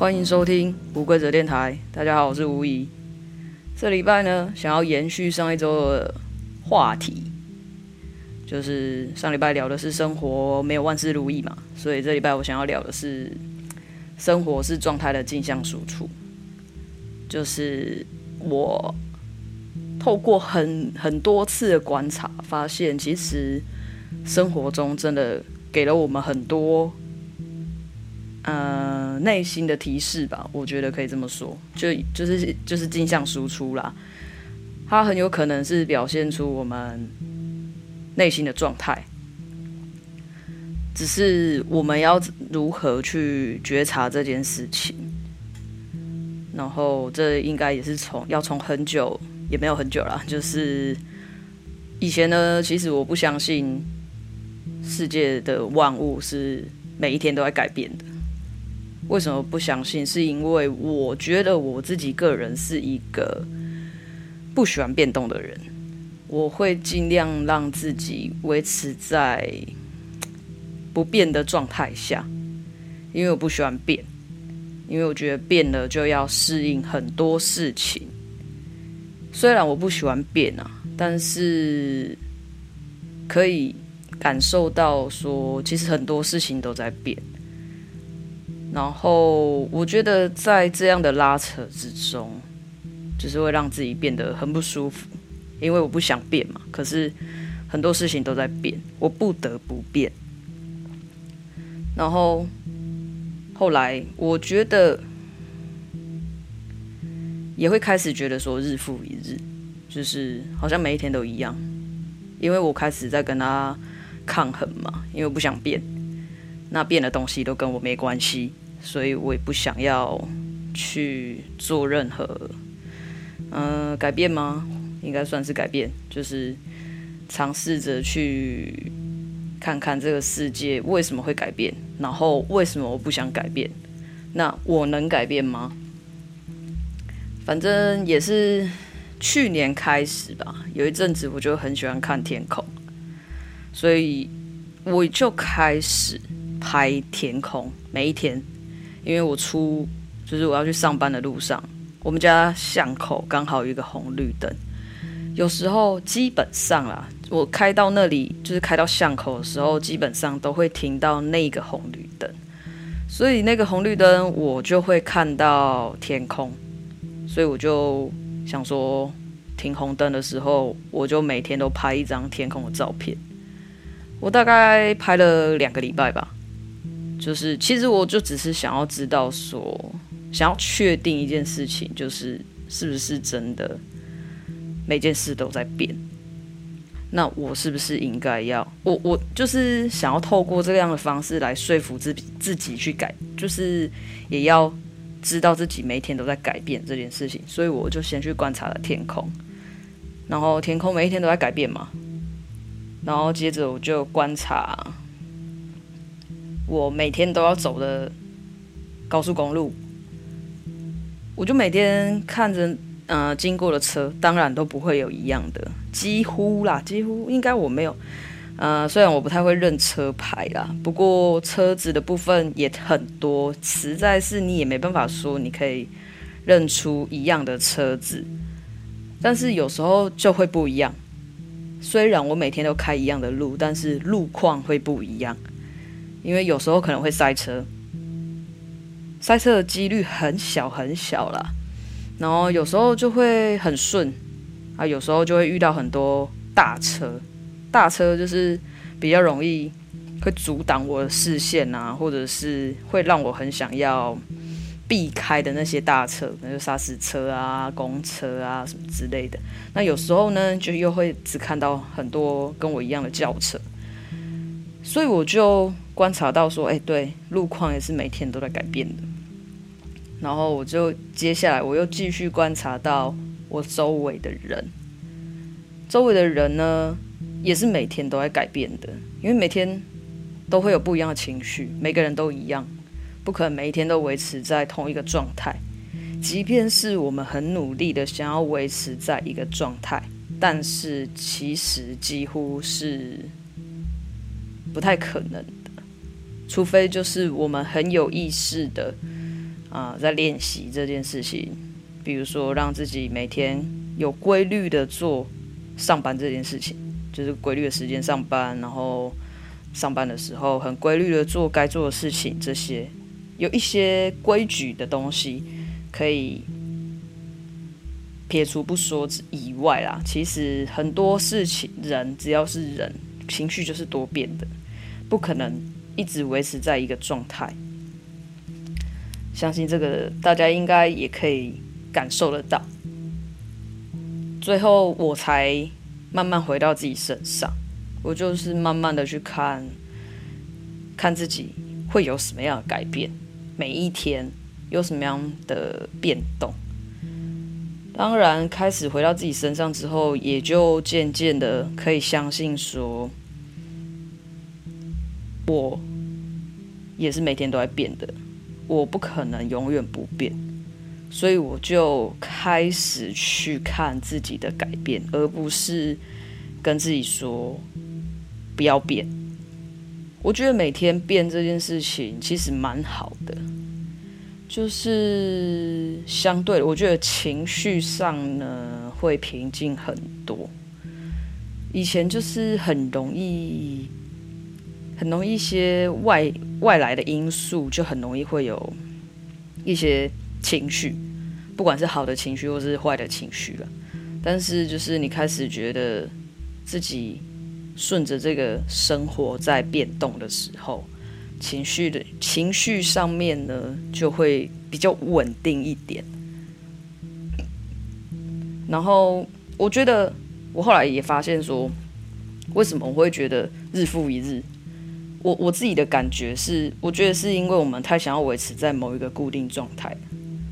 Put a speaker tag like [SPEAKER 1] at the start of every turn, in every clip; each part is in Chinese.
[SPEAKER 1] 欢迎收听无规则电台。大家好，我是吴怡。这礼拜呢，想要延续上一周的话题，就是上礼拜聊的是生活没有万事如意嘛，所以这礼拜我想要聊的是生活是状态的镜像输出。就是我透过很很多次的观察，发现其实生活中真的给了我们很多。呃，内心的提示吧，我觉得可以这么说，就就是就是镜像输出啦，它很有可能是表现出我们内心的状态，只是我们要如何去觉察这件事情，然后这应该也是从要从很久也没有很久了，就是以前呢，其实我不相信世界的万物是每一天都在改变的。为什么不相信？是因为我觉得我自己个人是一个不喜欢变动的人，我会尽量让自己维持在不变的状态下，因为我不喜欢变，因为我觉得变了就要适应很多事情。虽然我不喜欢变啊，但是可以感受到说，其实很多事情都在变。然后我觉得在这样的拉扯之中，就是会让自己变得很不舒服，因为我不想变嘛。可是很多事情都在变，我不得不变。然后后来我觉得也会开始觉得说日复一日，就是好像每一天都一样，因为我开始在跟他抗衡嘛，因为我不想变。那变的东西都跟我没关系，所以我也不想要去做任何，嗯、呃，改变吗？应该算是改变，就是尝试着去看看这个世界为什么会改变，然后为什么我不想改变？那我能改变吗？反正也是去年开始吧，有一阵子我就很喜欢看天空，所以我就开始。拍天空，每一天，因为我出就是我要去上班的路上，我们家巷口刚好有一个红绿灯，有时候基本上啦，我开到那里就是开到巷口的时候，基本上都会停到那个红绿灯，所以那个红绿灯我就会看到天空，所以我就想说，停红灯的时候，我就每天都拍一张天空的照片，我大概拍了两个礼拜吧。就是，其实我就只是想要知道说，想要确定一件事情，就是是不是真的，每件事都在变。那我是不是应该要，我我就是想要透过这样的方式来说服自己自己去改，就是也要知道自己每一天都在改变这件事情。所以我就先去观察了天空，然后天空每一天都在改变嘛，然后接着我就观察。我每天都要走的高速公路，我就每天看着呃经过的车，当然都不会有一样的，几乎啦，几乎应该我没有，呃，虽然我不太会认车牌啦，不过车子的部分也很多，实在是你也没办法说你可以认出一样的车子，但是有时候就会不一样。虽然我每天都开一样的路，但是路况会不一样。因为有时候可能会塞车，塞车的几率很小很小啦。然后有时候就会很顺啊，有时候就会遇到很多大车，大车就是比较容易会阻挡我的视线啊，或者是会让我很想要避开的那些大车，那就砂石车啊、公车啊什么之类的。那有时候呢，就又会只看到很多跟我一样的轿车，所以我就。观察到说，哎，对，路况也是每天都在改变的。然后我就接下来我又继续观察到我周围的人，周围的人呢也是每天都在改变的，因为每天都会有不一样的情绪，每个人都一样，不可能每一天都维持在同一个状态。即便是我们很努力的想要维持在一个状态，但是其实几乎是不太可能的。除非就是我们很有意识的啊、在练习这件事情，比如说让自己每天有规律的做上班这件事情，就是规律的时间上班，然后上班的时候很规律的做该做的事情，这些有一些规矩的东西可以撇除不说以外啦，其实很多事情人只要是人，情绪就是多变的，不可能一直维持在一个状态。相信这个大家应该也可以感受得到。最后我才慢慢回到自己身上，我就是慢慢的去看，看自己会有什么样的改变，每一天有什么样的变动。当然，开始回到自己身上之后，也就渐渐的可以相信说，我也是每天都在变的。我不可能永远不变，所以我就开始去看自己的改变，而不是跟自己说不要变。我觉得每天变这件事情其实蛮好的，就是相对，我觉得情绪上呢会平静很多。以前就是很容易。很容易一些外外来的因素，就很容易会有一些情绪，不管是好的情绪或是坏的情绪了。但是就是你开始觉得自己顺着这个生活在变动的时候，情绪的情绪上面呢就会比较稳定一点。然后我觉得我后来也发现说，为什么我会觉得日复一日？我我自己的感觉是，我觉得是因为我们太想要维持在某一个固定状态，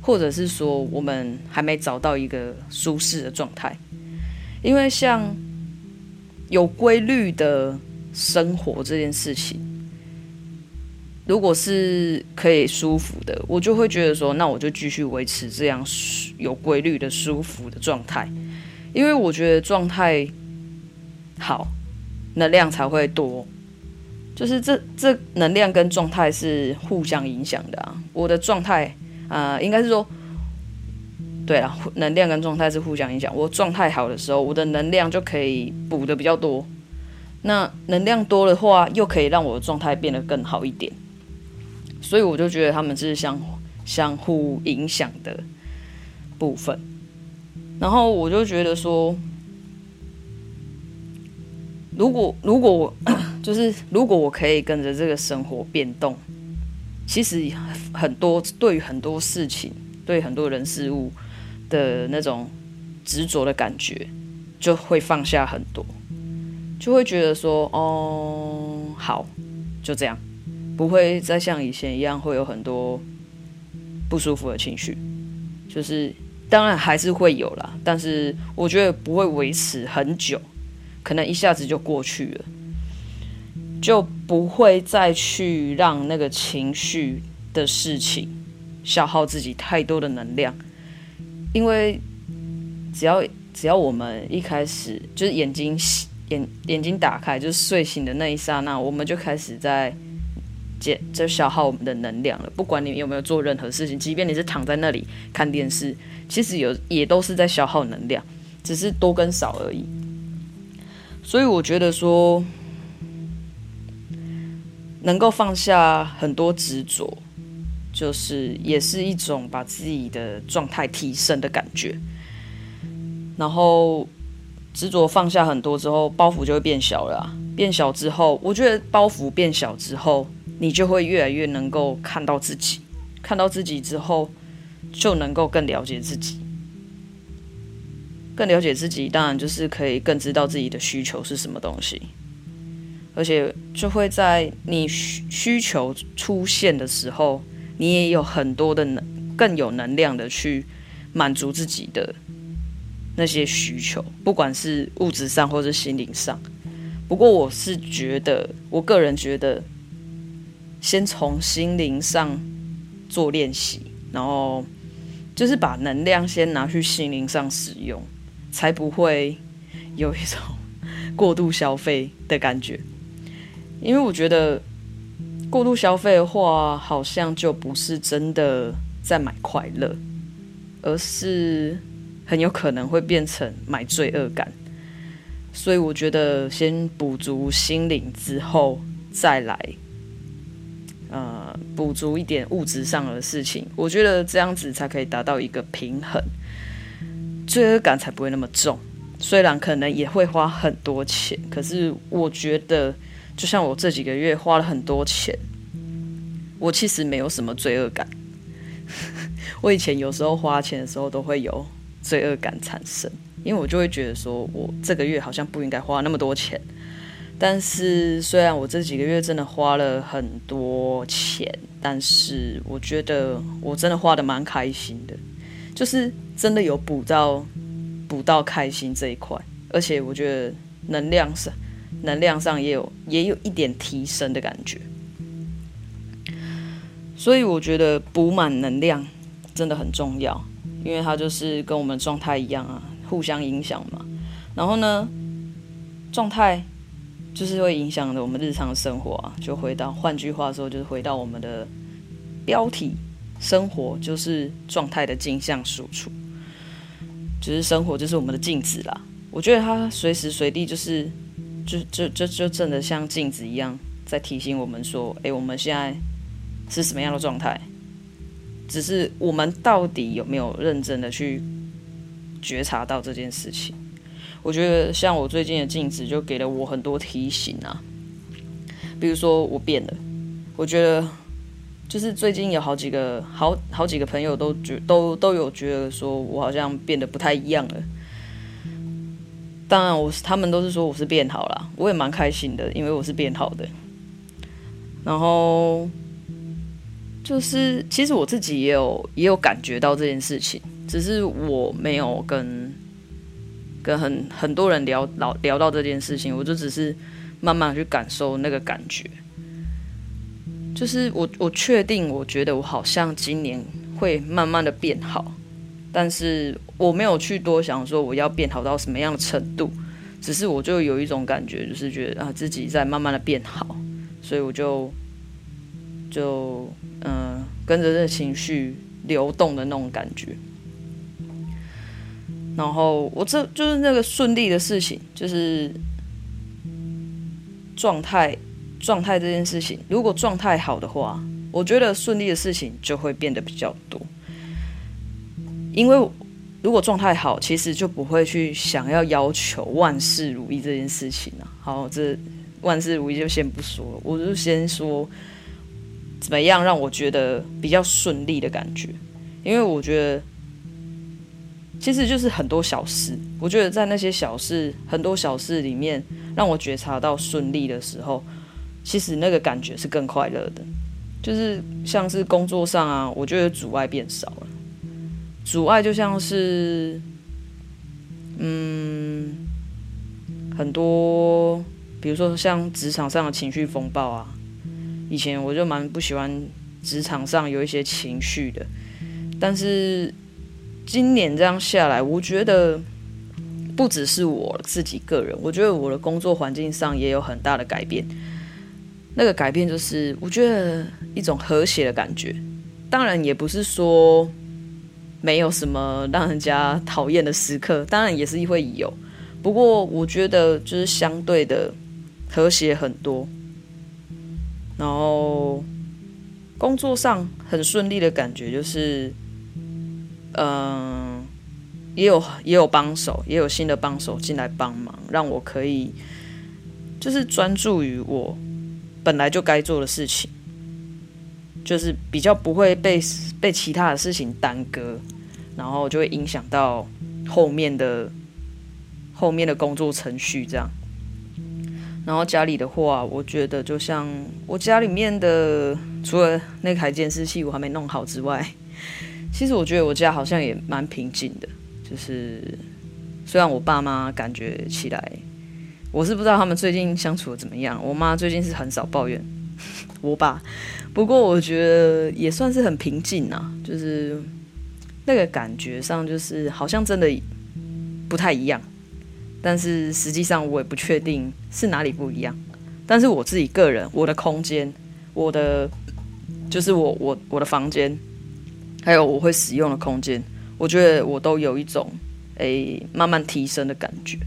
[SPEAKER 1] 或者是说我们还没找到一个舒适的状态。因为像有规律的生活这件事情，如果是可以舒服的，我就会觉得说，那我就继续维持这样有规律的舒服的状态，因为我觉得状态好，能量才会多。就是这这能量跟状态是互相影响的啊！我的状态啊、应该是说，对啊，能量跟状态是互相影响。我状态好的时候，我的能量就可以补得比较多。那能量多的话，又可以让我的状态变得更好一点。所以我就觉得他们是相相互影响的部分。然后我就觉得说，如果如果我。就是如果我可以跟着这个生活变动，其实很多对于很多事情，对很多人事物的那种执着的感觉，就会放下很多，就会觉得说，哦，好，就这样，不会再像以前一样会有很多不舒服的情绪。就是当然还是会有啦，但是我觉得不会维持很久，可能一下子就过去了。就不会再去让那个情绪的事情消耗自己太多的能量，因为只要只要我们一开始就是眼睛眼眼睛打开，就是睡醒的那一刹那，我们就开始在减就消耗我们的能量了。不管你有没有做任何事情，即便你是躺在那里看电视，其实有也都是在消耗能量，只是多跟少而已。所以我觉得说。能够放下很多执着，就是也是一种把自己的状态提升的感觉。然后执着放下很多之后，包袱就会变小了。变小之后，我觉得包袱变小之后，你就会越来越能够看到自己。看到自己之后，就能够更了解自己。更了解自己，当然就是可以更知道自己的需求是什么东西。而且就会在你需需求出现的时候，你也有很多的能，更有能量的去满足自己的那些需求，不管是物质上或是心灵上。不过我是觉得，我个人觉得，先从心灵上做练习，然后就是把能量先拿去心灵上使用，才不会有一种 过度消费的感觉。因为我觉得过度消费的话，好像就不是真的在买快乐，而是很有可能会变成买罪恶感。所以我觉得先补足心灵之后再来，呃，补足一点物质上的事情。我觉得这样子才可以达到一个平衡，罪恶感才不会那么重。虽然可能也会花很多钱，可是我觉得，就像我这几个月花了很多钱，我其实没有什么罪恶感。我以前有时候花钱的时候都会有罪恶感产生。因为我就会觉得说，我这个月好像不应该花那么多钱，但是虽然我这几个月真的花了很多钱，但是我觉得我真的花得蛮开心的，就是真的有补到补到开心这一块，而且我觉得能量上能量上也有也有一点提升的感觉，所以我觉得补满能量真的很重要，因为它就是跟我们状态一样啊。互相影响嘛，然后呢，状态就是会影响着我们日常生活啊。就回到，换句话说，就是回到我们的标题：生活就是状态的镜像输出，就是生活就是我们的镜子啦。我觉得它随时随地就是，就就就就真的像镜子一样，在提醒我们说：诶，我们现在是什么样的状态？只是我们到底有没有认真的去？觉察到这件事情，我觉得像我最近的镜子就给了我很多提醒啊。比如说我变了，我觉得就是最近有好几个好好几个朋友都觉都都有觉得说我好像变得不太一样了。当然我是他们都是说我是变好了，我也蛮开心的，因为我是变好的。然后就是其实我自己也有也有感觉到这件事情。只是我没有跟跟很很多人聊聊聊到这件事情，我就只是慢慢去感受那个感觉。就是我我确定，我觉得我好像今年会慢慢的变好，但是我没有去多想说我要变好到什么样的程度，只是我就有一种感觉，就是觉得啊自己在慢慢的变好，所以我就就嗯、跟着这情绪流动的那种感觉。然后我这就是那个顺利的事情，就是状态状态这件事情。如果状态好的话，我觉得顺利的事情就会变得比较多。因为如果状态好，其实就不会去想要要求万事如意这件事情了。好，这万事如意就先不说了，我就先说怎么样让我觉得比较顺利的感觉，因为我觉得。其实就是很多小事，我觉得在那些小事、很多小事里面，让我觉察到顺利的时候，其实那个感觉是更快乐的。就是像是工作上啊，我觉得阻碍变少了。阻碍就像是，嗯，很多，比如说像职场上的情绪风暴啊，以前我就蛮不喜欢职场上有一些情绪的，但是。今年这样下来，我觉得不只是我自己个人，我觉得我的工作环境上也有很大的改变。那个改变就是，我觉得一种和谐的感觉。当然，也不是说没有什么让人家讨厌的时刻，当然也是会有。不过，我觉得就是相对的和谐很多。然后，工作上很顺利的感觉就是。嗯，也有也有帮手，也有新的帮手进来帮忙，让我可以就是专注于我本来就该做的事情，就是比较不会被被其他的事情耽搁，然后就会影响到后面的后面的工作程序这样。然后家里的话，我觉得就像我家里面的，除了那台监视器我还没弄好之外。其实我觉得我家好像也蛮平静的，就是虽然我爸妈感觉起来，我是不知道他们最近相处的怎么样。我妈最近是很少抱怨 我吧，不过我觉得也算是很平静啊，就是那个感觉上就是好像真的不太一样，但是实际上我也不确定是哪里不一样。但是我自己个人，我的空间，我的就是我我我的房间，还有我会使用的空间，我觉得我都有一种诶、慢慢提升的感觉。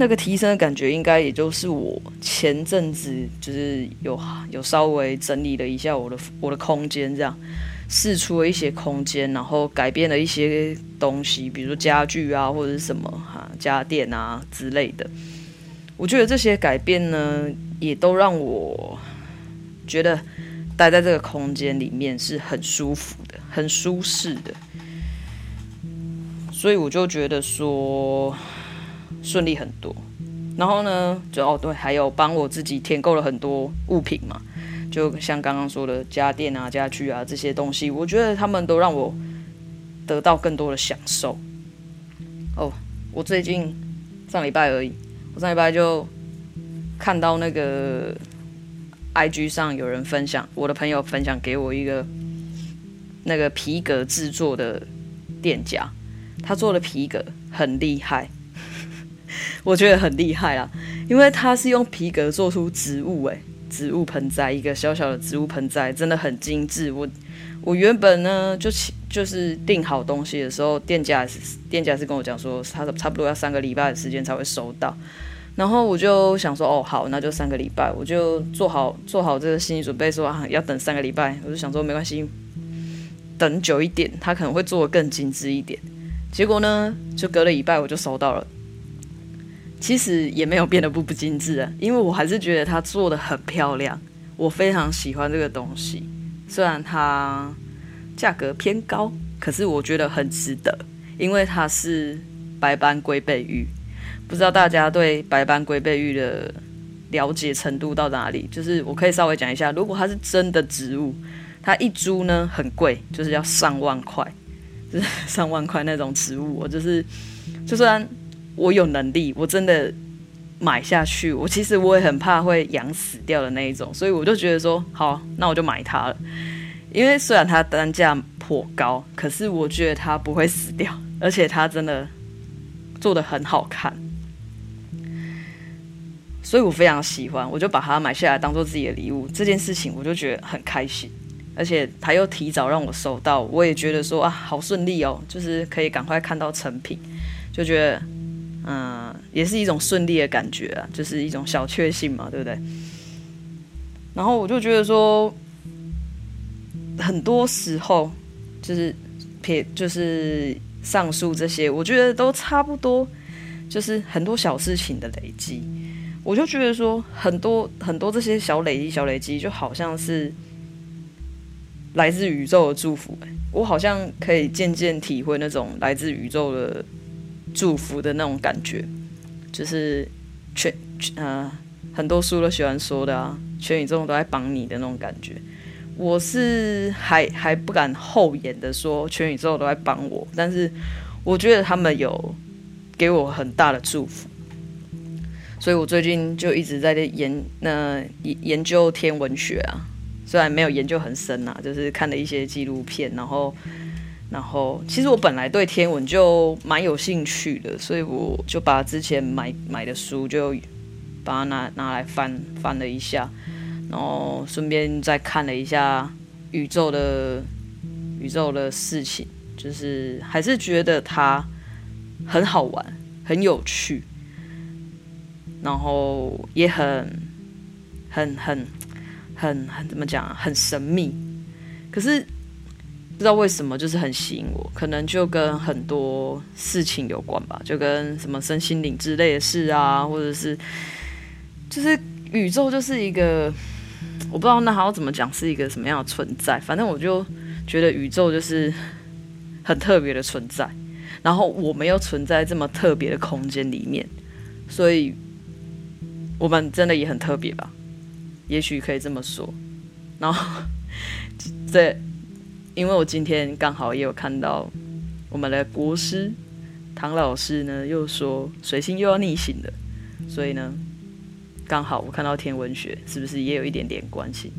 [SPEAKER 1] 那个提升的感觉，应该也就是我前阵子就是有有稍微整理了一下我的我的空间，这样释出了一些空间，然后改变了一些东西，比如说家具啊，或者是什么哈、啊、家电啊之类的。我觉得这些改变呢，也都让我觉得待在这个空间里面是很舒服的，很舒适的。所以我就觉得说。顺利很多，然后呢，就哦对，还有帮我自己添购了很多物品嘛，就像刚刚说的家电啊、家具啊这些东西，我觉得他们都让我得到更多的享受。哦，我最近上礼拜而已，我上礼拜就看到那个 IG 上有人分享，我的朋友分享给我一个那个皮革制作的店家，他做的皮革很厉害。我觉得很厉害啦，因为它是用皮革做出植物，诶，植物盆栽，一个小小的植物盆栽，真的很精致。我我原本呢就就是订好东西的时候，店家是店家是跟我讲说，他差不多要三个礼拜的时间才会收到。然后我就想说，哦，好，那就三个礼拜，我就做好做好这个心理准备说，啊要等三个礼拜。我就想说没关系，等久一点，他可能会做的更精致一点。结果呢，就隔了一拜，我就收到了。其实也没有变得不不精致啊，因为我还是觉得它做得很漂亮，我非常喜欢这个东西。虽然它价格偏高，可是我觉得很值得，因为它是白斑龟背玉。不知道大家对白斑龟背玉的了解程度到哪里？就是我可以稍微讲一下，如果它是真的植物，它一株呢很贵，就是要上万块，就是上万块那种植物，我就是就算。我有能力，我真的买下去。我其实我也很怕会养死掉的那一种，所以我就觉得说，好，那我就买它了。因为虽然它单价颇高，可是我觉得它不会死掉，而且它真的做得很好看，所以我非常喜欢，我就把它买下来当做自己的礼物。这件事情我就觉得很开心，而且他又提早让我收到，我也觉得说啊，好顺利哦，就是可以赶快看到成品，就觉得。嗯，也是一种顺利的感觉啊，就是一种小确幸嘛，对不对？然后我就觉得说，很多时候就是撇，就是上述这些，我觉得都差不多，就是很多小事情的累积。我就觉得说，很多很多这些小累积、小累积，就好像是来自宇宙的祝福。我好像可以渐渐体会那种来自宇宙的。祝福的那种感觉，就是全呃很多书都喜欢说的啊，全宇宙都在帮你的那种感觉。我是还还不敢厚颜的说全宇宙都在帮我，但是我觉得他们有给我很大的祝福，所以我最近就一直在研那研研究天文学啊，虽然没有研究很深啊，就是看了一些纪录片，然后。然后，其实我本来对天文就蛮有兴趣的，所以我就把之前买买的书就把它拿拿来翻翻了一下，然后顺便再看了一下宇宙的宇宙的事情，就是还是觉得它很好玩，很有趣，然后也很很很很很怎么讲啊，很神秘，可是。不知道为什么，就是很吸引我，可能就跟很多事情有关吧，就跟什么身心灵之类的事啊，或者是，就是宇宙就是一个，我不知道那还要怎么讲，是一个什么样的存在。反正我就觉得宇宙就是很特别的存在，然后我们又存在这么特别的空间里面，所以我们真的也很特别吧，也许可以这么说。然后这。因为我今天刚好也有看到我们的国师唐老师呢，又说水星又要逆行了，所以呢，刚好我看到天文学是不是也有一点点关系？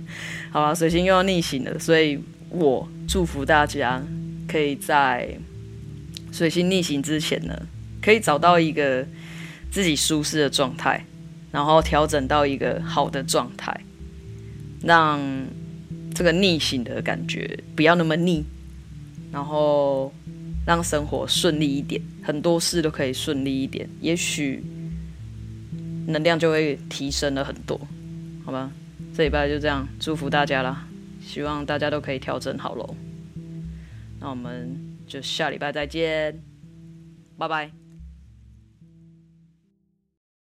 [SPEAKER 1] 好吧，水星又要逆行了，所以我祝福大家可以在水星逆行之前呢，可以找到一个自己舒适的状态，然后调整到一个好的状态。让这个逆行的感觉不要那么逆，然后让生活顺利一点，很多事都可以顺利一点，也许能量就会提升了很多，好吧？这礼拜就这样，祝福大家啦，希望大家都可以调整好喽。那我们就下礼拜再见，拜拜。